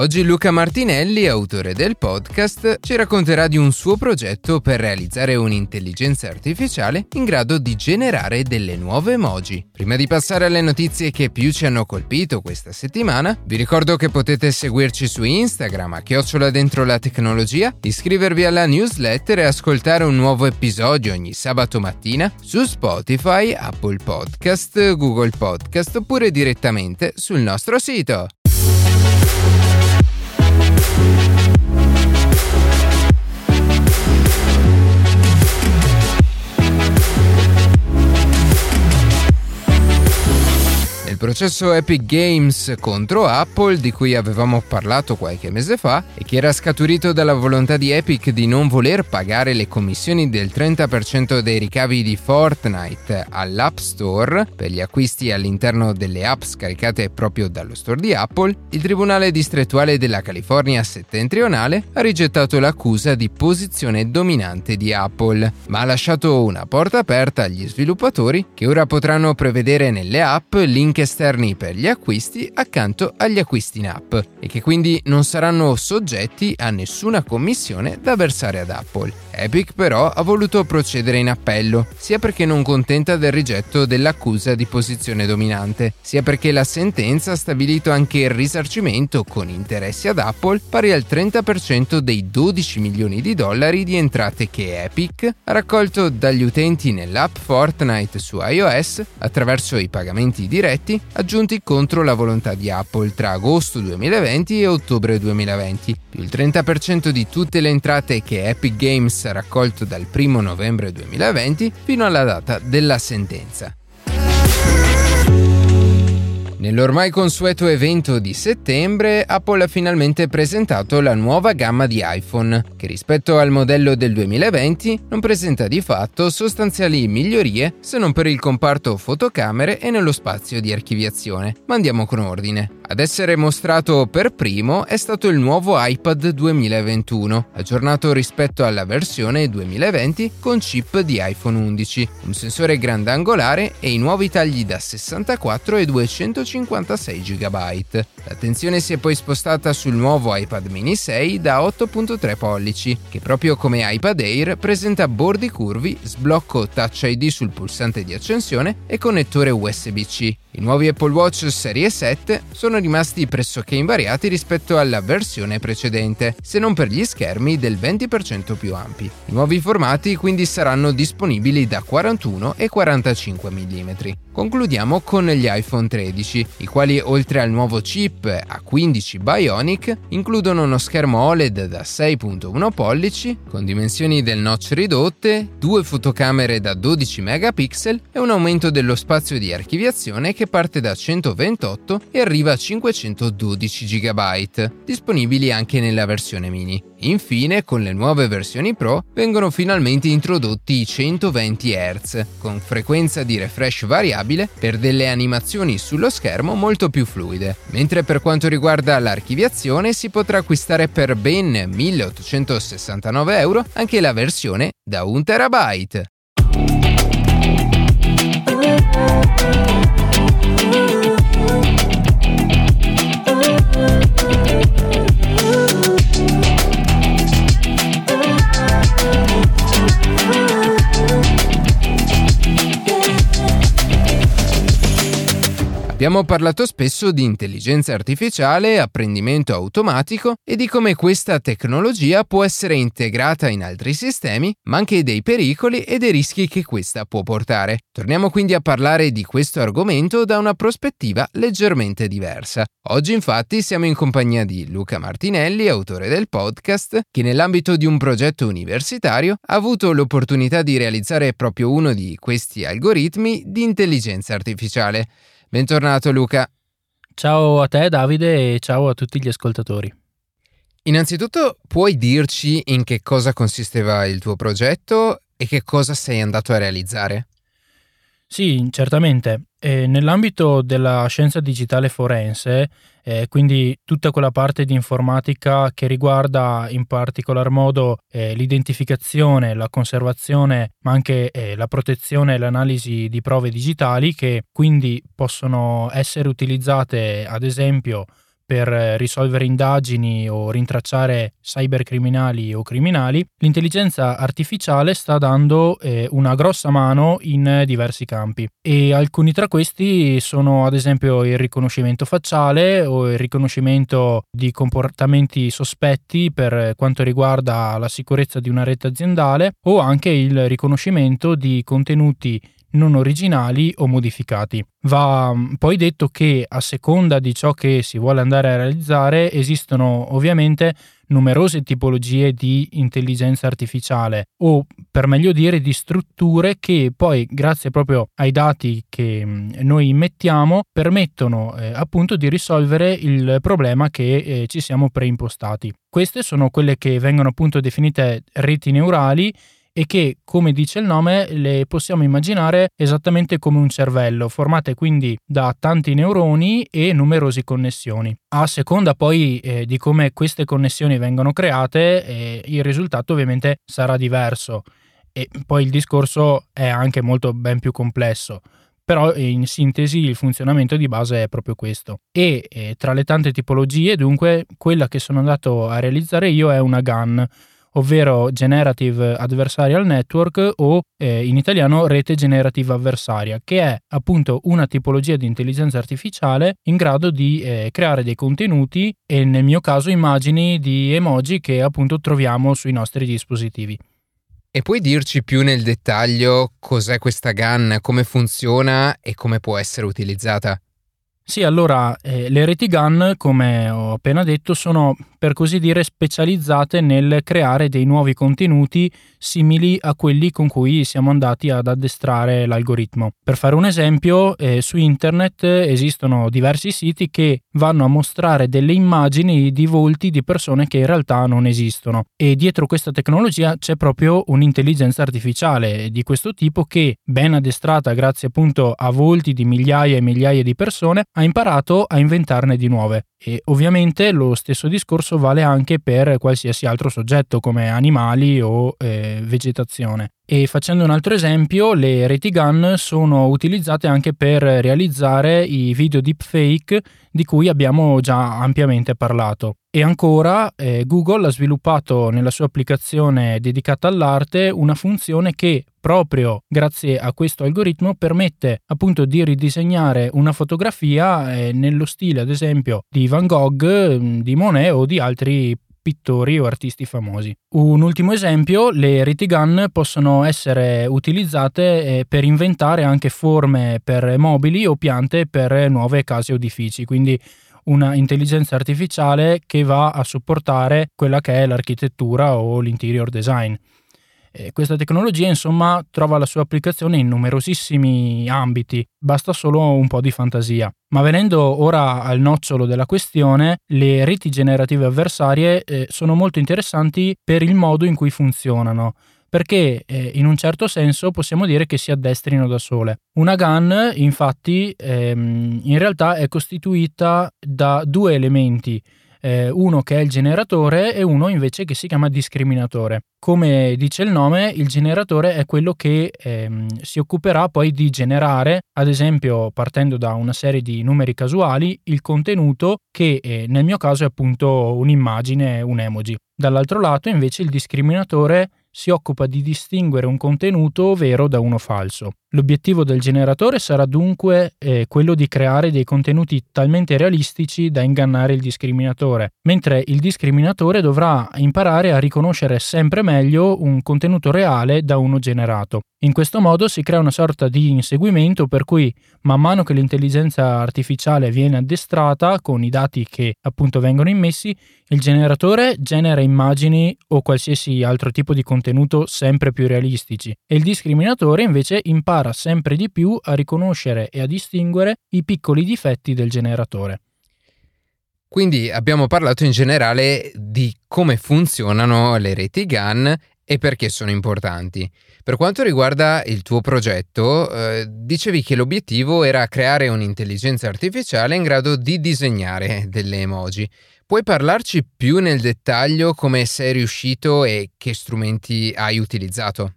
Oggi Luca Martinelli, autore del podcast, ci racconterà di un suo progetto per realizzare un'intelligenza artificiale in grado di generare delle nuove emoji. Prima di passare alle notizie che più ci hanno colpito questa settimana, vi ricordo che potete seguirci su Instagram a chiocciola dentro la tecnologia, iscrivervi alla newsletter e ascoltare un nuovo episodio ogni sabato mattina su Spotify, Apple Podcast, Google Podcast oppure direttamente sul nostro sito. Processo Epic Games contro Apple di cui avevamo parlato qualche mese fa e che era scaturito dalla volontà di Epic di non voler pagare le commissioni del 30% dei ricavi di Fortnite all'App Store per gli acquisti all'interno delle app scaricate proprio dallo store di Apple, il Tribunale distrettuale della California settentrionale ha rigettato l'accusa di posizione dominante di Apple, ma ha lasciato una porta aperta agli sviluppatori che ora potranno prevedere nelle app link esterni per gli acquisti accanto agli acquisti in app e che quindi non saranno soggetti a nessuna commissione da versare ad Apple. Epic però ha voluto procedere in appello, sia perché non contenta del rigetto dell'accusa di posizione dominante, sia perché la sentenza ha stabilito anche il risarcimento con interessi ad Apple pari al 30% dei 12 milioni di dollari di entrate che Epic ha raccolto dagli utenti nell'app Fortnite su iOS attraverso i pagamenti diretti aggiunti contro la volontà di Apple tra agosto 2020 e ottobre 2020, più il 30% di tutte le entrate che Epic Games ha raccolto dal 1 novembre 2020 fino alla data della sentenza. Nell'ormai consueto evento di settembre, Apple ha finalmente presentato la nuova gamma di iPhone, che rispetto al modello del 2020 non presenta di fatto sostanziali migliorie se non per il comparto fotocamere e nello spazio di archiviazione. Ma andiamo con ordine. Ad essere mostrato per primo è stato il nuovo iPad 2021, aggiornato rispetto alla versione 2020 con chip di iPhone 11, un sensore grandangolare e i nuovi tagli da 64 e 256 GB. L'attenzione si è poi spostata sul nuovo iPad mini 6 da 8.3 pollici, che proprio come iPad Air presenta bordi curvi, sblocco Touch ID sul pulsante di accensione e connettore USB-C. I nuovi Apple Watch Serie 7 sono rimasti pressoché invariati rispetto alla versione precedente, se non per gli schermi del 20% più ampi. I nuovi formati quindi saranno disponibili da 41 e 45 mm. Concludiamo con gli iPhone 13, i quali oltre al nuovo chip A15 Bionic includono uno schermo OLED da 6.1 pollici con dimensioni del notch ridotte, due fotocamere da 12 megapixel e un aumento dello spazio di archiviazione che parte da 128 e arriva a 512 GB, disponibili anche nella versione mini. Infine, con le nuove versioni Pro vengono finalmente introdotti i 120 Hz, con frequenza di refresh variabile per delle animazioni sullo schermo molto più fluide, mentre per quanto riguarda l'archiviazione si potrà acquistare per ben 1869 euro anche la versione da 1 terabyte. Abbiamo parlato spesso di intelligenza artificiale, apprendimento automatico e di come questa tecnologia può essere integrata in altri sistemi, ma anche dei pericoli e dei rischi che questa può portare. Torniamo quindi a parlare di questo argomento da una prospettiva leggermente diversa. Oggi infatti siamo in compagnia di Luca Martinelli, autore del podcast, che nell'ambito di un progetto universitario ha avuto l'opportunità di realizzare proprio uno di questi algoritmi di intelligenza artificiale. Bentornato Luca. Ciao a te Davide e ciao a tutti gli ascoltatori. Innanzitutto puoi dirci in che cosa consisteva il tuo progetto e che cosa sei andato a realizzare? Sì, certamente. E nell'ambito della scienza digitale forense, eh, quindi tutta quella parte di informatica che riguarda in particolar modo eh, l'identificazione, la conservazione, ma anche eh, la protezione e l'analisi di prove digitali che quindi possono essere utilizzate ad esempio per risolvere indagini o rintracciare cybercriminali o criminali, l'intelligenza artificiale sta dando eh, una grossa mano in diversi campi. E alcuni tra questi sono ad esempio il riconoscimento facciale o il riconoscimento di comportamenti sospetti per quanto riguarda la sicurezza di una rete aziendale o anche il riconoscimento di contenuti non originali o modificati. Va mm, poi detto che a seconda di ciò che si vuole andare a realizzare esistono ovviamente numerose tipologie di intelligenza artificiale o per meglio dire di strutture che poi grazie proprio ai dati che mm, noi immettiamo permettono eh, appunto di risolvere il problema che eh, ci siamo preimpostati. Queste sono quelle che vengono appunto definite reti neurali e che, come dice il nome, le possiamo immaginare esattamente come un cervello, formate quindi da tanti neuroni e numerose connessioni. A seconda poi eh, di come queste connessioni vengono create, eh, il risultato ovviamente sarà diverso e poi il discorso è anche molto ben più complesso però in sintesi il funzionamento di base è proprio questo. E eh, tra le tante tipologie, dunque, quella che sono andato a realizzare io è una GAN, ovvero Generative Adversarial Network o eh, in italiano rete generativa avversaria, che è appunto una tipologia di intelligenza artificiale in grado di eh, creare dei contenuti e nel mio caso immagini di emoji che appunto troviamo sui nostri dispositivi. E puoi dirci più nel dettaglio cos'è questa GAN, come funziona e come può essere utilizzata? Sì, allora eh, le reti GAN, come ho appena detto, sono per così dire specializzate nel creare dei nuovi contenuti simili a quelli con cui siamo andati ad addestrare l'algoritmo. Per fare un esempio, eh, su internet esistono diversi siti che vanno a mostrare delle immagini di volti di persone che in realtà non esistono e dietro questa tecnologia c'è proprio un'intelligenza artificiale di questo tipo che, ben addestrata grazie appunto a volti di migliaia e migliaia di persone, ha imparato a inventarne di nuove. E ovviamente lo stesso discorso vale anche per qualsiasi altro soggetto come animali o eh, vegetazione. E facendo un altro esempio, le reti GAN sono utilizzate anche per realizzare i video deepfake di cui abbiamo già ampiamente parlato. E ancora, eh, Google ha sviluppato nella sua applicazione dedicata all'arte una funzione che proprio grazie a questo algoritmo permette appunto di ridisegnare una fotografia eh, nello stile ad esempio di Van Gogh, mm, di Monet o di altri pittori o artisti famosi. Un ultimo esempio, le reti gun possono essere utilizzate eh, per inventare anche forme per mobili o piante per nuove case o edifici, quindi una intelligenza artificiale che va a supportare quella che è l'architettura o l'interior design. Eh, questa tecnologia insomma trova la sua applicazione in numerosissimi ambiti, basta solo un po' di fantasia. Ma venendo ora al nocciolo della questione, le reti generative avversarie eh, sono molto interessanti per il modo in cui funzionano perché eh, in un certo senso possiamo dire che si addestrino da sole. Una GAN infatti ehm, in realtà è costituita da due elementi eh, uno che è il generatore e uno invece che si chiama discriminatore. Come dice il nome, il generatore è quello che ehm, si occuperà poi di generare, ad esempio partendo da una serie di numeri casuali, il contenuto che eh, nel mio caso è appunto un'immagine, un emoji. Dall'altro lato invece il discriminatore si occupa di distinguere un contenuto vero da uno falso. L'obiettivo del generatore sarà dunque eh, quello di creare dei contenuti talmente realistici da ingannare il discriminatore, mentre il discriminatore dovrà imparare a riconoscere sempre meglio un contenuto reale da uno generato. In questo modo si crea una sorta di inseguimento per cui man mano che l'intelligenza artificiale viene addestrata con i dati che appunto vengono immessi, il generatore genera immagini o qualsiasi altro tipo di contenuto sempre più realistici e il discriminatore invece impara impara sempre di più a riconoscere e a distinguere i piccoli difetti del generatore. Quindi abbiamo parlato in generale di come funzionano le reti GAN e perché sono importanti. Per quanto riguarda il tuo progetto, eh, dicevi che l'obiettivo era creare un'intelligenza artificiale in grado di disegnare delle emoji. Puoi parlarci più nel dettaglio come sei riuscito e che strumenti hai utilizzato?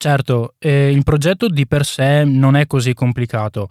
Certo, eh, il progetto di per sé non è così complicato.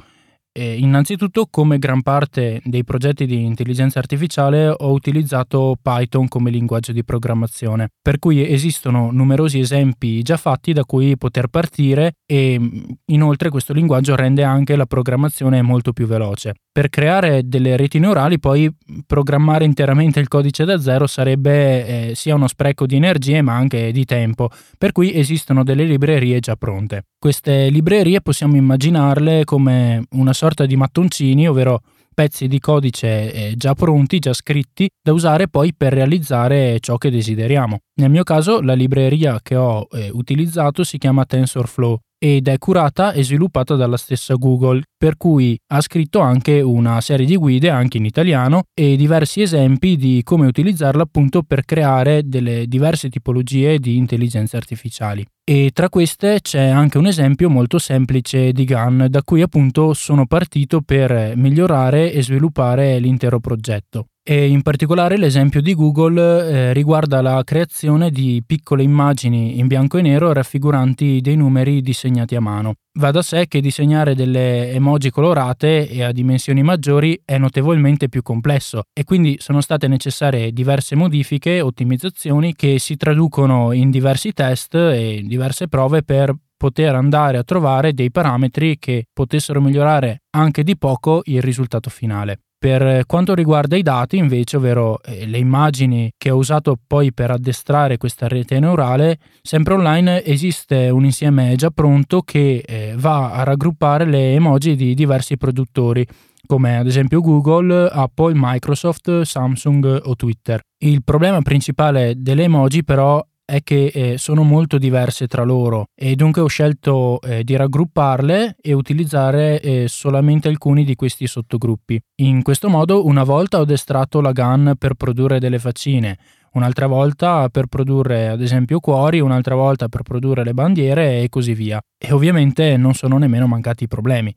Eh, innanzitutto, come gran parte dei progetti di intelligenza artificiale, ho utilizzato Python come linguaggio di programmazione, per cui esistono numerosi esempi già fatti da cui poter partire e inoltre questo linguaggio rende anche la programmazione molto più veloce. Per creare delle reti neurali poi programmare interamente il codice da zero sarebbe eh, sia uno spreco di energie ma anche di tempo, per cui esistono delle librerie già pronte. Queste librerie possiamo immaginarle come una sorta di mattoncini, ovvero pezzi di codice eh, già pronti, già scritti, da usare poi per realizzare ciò che desideriamo. Nel mio caso la libreria che ho eh, utilizzato si chiama TensorFlow ed è curata e sviluppata dalla stessa Google, per cui ha scritto anche una serie di guide anche in italiano e diversi esempi di come utilizzarla appunto per creare delle diverse tipologie di intelligenze artificiali. E tra queste c'è anche un esempio molto semplice di GAN da cui appunto sono partito per migliorare e sviluppare l'intero progetto e in particolare l'esempio di Google eh, riguarda la creazione di piccole immagini in bianco e nero raffiguranti dei numeri disegnati a mano. Va da sé che disegnare delle emoji colorate e a dimensioni maggiori è notevolmente più complesso e quindi sono state necessarie diverse modifiche e ottimizzazioni che si traducono in diversi test e diverse prove per poter andare a trovare dei parametri che potessero migliorare anche di poco il risultato finale. Per quanto riguarda i dati, invece, ovvero eh, le immagini che ho usato poi per addestrare questa rete neurale, sempre online esiste un insieme già pronto che eh, va a raggruppare le emoji di diversi produttori, come ad esempio Google, Apple, Microsoft, Samsung o Twitter. Il problema principale delle emoji però è che eh, sono molto diverse tra loro e dunque ho scelto eh, di raggrupparle e utilizzare eh, solamente alcuni di questi sottogruppi. In questo modo una volta ho addestrato la GAN per produrre delle faccine, un'altra volta per produrre ad esempio cuori, un'altra volta per produrre le bandiere e così via. E ovviamente non sono nemmeno mancati i problemi.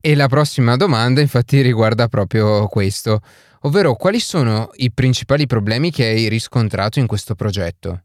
E la prossima domanda infatti riguarda proprio questo, ovvero quali sono i principali problemi che hai riscontrato in questo progetto?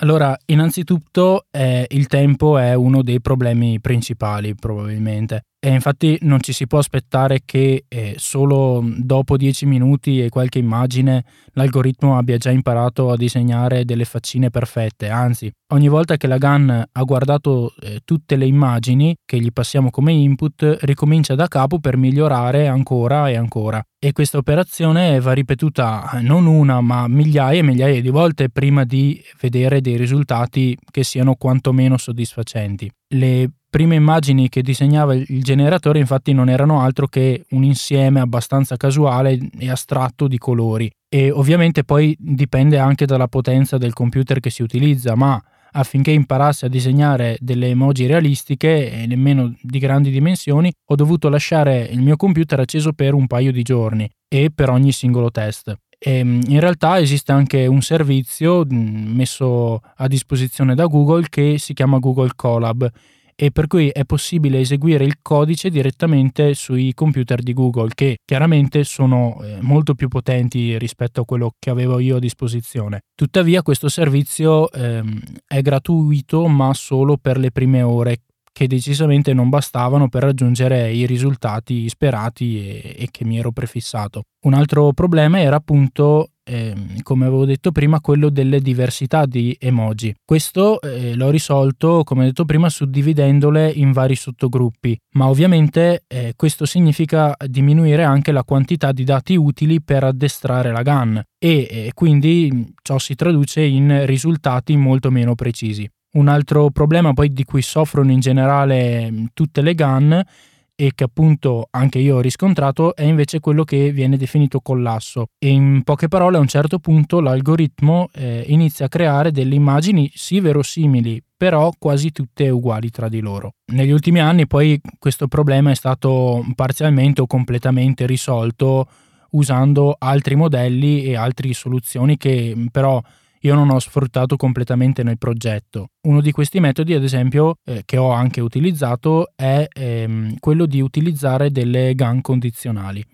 Allora, innanzitutto eh, il tempo è uno dei problemi principali probabilmente. E infatti non ci si può aspettare che eh, solo dopo 10 minuti e qualche immagine l'algoritmo abbia già imparato a disegnare delle faccine perfette, anzi ogni volta che la GAN ha guardato eh, tutte le immagini che gli passiamo come input ricomincia da capo per migliorare ancora e ancora. E questa operazione va ripetuta eh, non una ma migliaia e migliaia di volte prima di vedere dei risultati che siano quantomeno soddisfacenti. Le prime immagini che disegnava il generatore infatti non erano altro che un insieme abbastanza casuale e astratto di colori e ovviamente poi dipende anche dalla potenza del computer che si utilizza, ma affinché imparasse a disegnare delle emoji realistiche e nemmeno di grandi dimensioni, ho dovuto lasciare il mio computer acceso per un paio di giorni e per ogni singolo test. E in realtà esiste anche un servizio messo a disposizione da Google che si chiama Google Colab e per cui è possibile eseguire il codice direttamente sui computer di Google che chiaramente sono eh, molto più potenti rispetto a quello che avevo io a disposizione. Tuttavia questo servizio ehm, è gratuito ma solo per le prime ore che decisamente non bastavano per raggiungere i risultati sperati e, e che mi ero prefissato. Un altro problema era appunto eh, come avevo detto prima, quello delle diversità di emoji. Questo eh, l'ho risolto, come detto prima, suddividendole in vari sottogruppi, ma ovviamente eh, questo significa diminuire anche la quantità di dati utili per addestrare la GAN e quindi ciò si traduce in risultati molto meno precisi. Un altro problema poi di cui soffrono in generale tutte le GAN e che appunto anche io ho riscontrato è invece quello che viene definito collasso e in poche parole a un certo punto l'algoritmo eh, inizia a creare delle immagini sì verosimili però quasi tutte uguali tra di loro. Negli ultimi anni poi questo problema è stato parzialmente o completamente risolto usando altri modelli e altre soluzioni che però io non ho sfruttato completamente nel progetto. Uno di questi metodi, ad esempio, eh, che ho anche utilizzato, è ehm, quello di utilizzare delle GAN condizionali.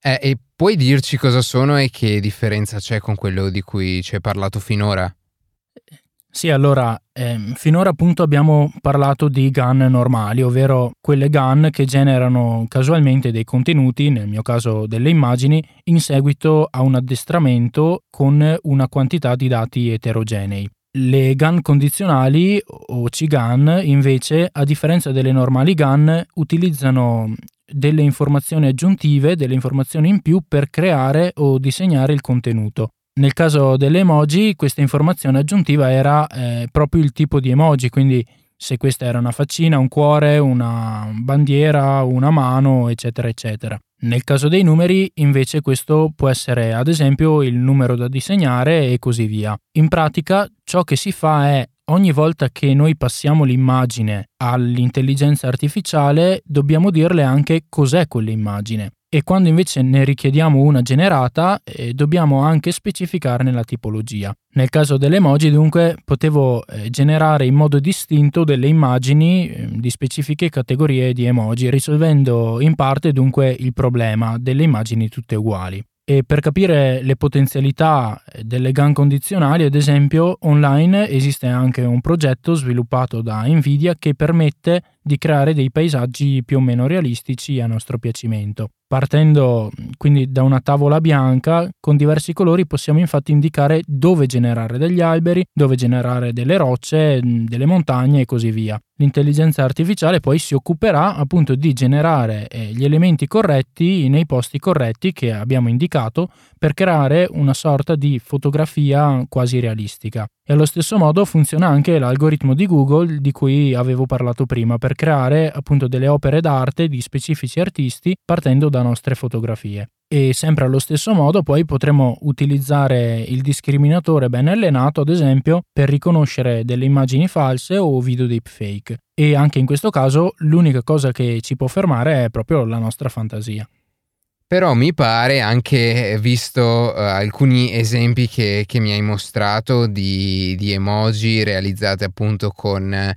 Eh, e puoi dirci cosa sono e che differenza c'è con quello di cui ci hai parlato finora? Sì, allora, ehm, finora appunto abbiamo parlato di GAN normali, ovvero quelle GAN che generano casualmente dei contenuti, nel mio caso delle immagini, in seguito a un addestramento con una quantità di dati eterogenei. Le GAN condizionali o CGAN invece, a differenza delle normali GAN, utilizzano delle informazioni aggiuntive, delle informazioni in più per creare o disegnare il contenuto. Nel caso delle emoji, questa informazione aggiuntiva era eh, proprio il tipo di emoji, quindi se questa era una faccina, un cuore, una bandiera, una mano, eccetera, eccetera. Nel caso dei numeri, invece, questo può essere ad esempio il numero da disegnare e così via. In pratica, ciò che si fa è ogni volta che noi passiamo l'immagine all'intelligenza artificiale, dobbiamo dirle anche cos'è quell'immagine e quando invece ne richiediamo una generata eh, dobbiamo anche specificarne la tipologia. Nel caso delle emoji dunque potevo eh, generare in modo distinto delle immagini eh, di specifiche categorie di emoji risolvendo in parte dunque il problema delle immagini tutte uguali. E per capire le potenzialità delle GAN condizionali, ad esempio, online esiste anche un progetto sviluppato da Nvidia che permette di creare dei paesaggi più o meno realistici a nostro piacimento. Partendo quindi da una tavola bianca, con diversi colori possiamo infatti indicare dove generare degli alberi, dove generare delle rocce, delle montagne e così via. L'intelligenza artificiale poi si occuperà appunto di generare eh, gli elementi corretti nei posti corretti che abbiamo indicato per creare una sorta di fotografia quasi realistica. E allo stesso modo funziona anche l'algoritmo di Google di cui avevo parlato prima per creare appunto delle opere d'arte di specifici artisti partendo da nostre fotografie. E sempre allo stesso modo poi potremo utilizzare il discriminatore ben allenato ad esempio per riconoscere delle immagini false o video deepfake. E anche in questo caso l'unica cosa che ci può fermare è proprio la nostra fantasia. Però mi pare, anche visto uh, alcuni esempi che, che, mi hai mostrato di, di emoji realizzate appunto con,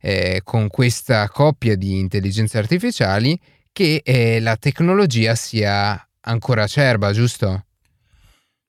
eh, con, questa coppia di intelligenze artificiali, che eh, la tecnologia sia ancora acerba, giusto?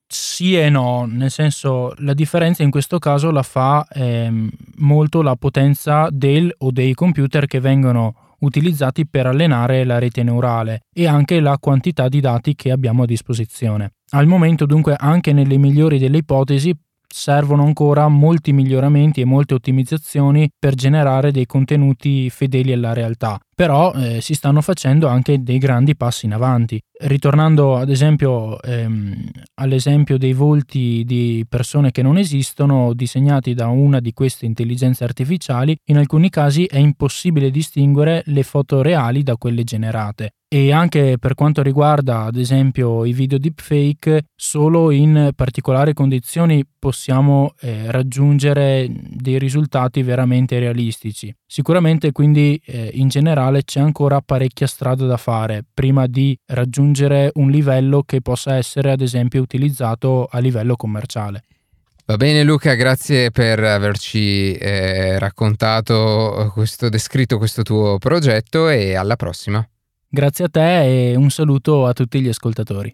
Sì e no, nel senso la differenza in questo caso la fa eh, molto la potenza del o dei computer che vengono utilizzati per allenare la rete neurale e anche la quantità di dati che abbiamo a disposizione. Al momento dunque anche nelle migliori delle ipotesi servono ancora molti miglioramenti e molte ottimizzazioni per generare dei contenuti fedeli alla realtà, però eh, si stanno facendo anche dei grandi passi in avanti. Ritornando ad esempio ehm, all'esempio dei volti di persone che non esistono disegnati da una di queste intelligenze artificiali, in alcuni casi è impossibile distinguere le foto reali da quelle generate e anche per quanto riguarda ad esempio i video deepfake solo in particolari condizioni possiamo eh, raggiungere dei risultati veramente realistici sicuramente quindi eh, in generale c'è ancora parecchia strada da fare prima di raggiungere un livello che possa essere ad esempio utilizzato a livello commerciale Va bene Luca, grazie per averci eh, raccontato questo, descritto questo tuo progetto e alla prossima. Grazie a te e un saluto a tutti gli ascoltatori.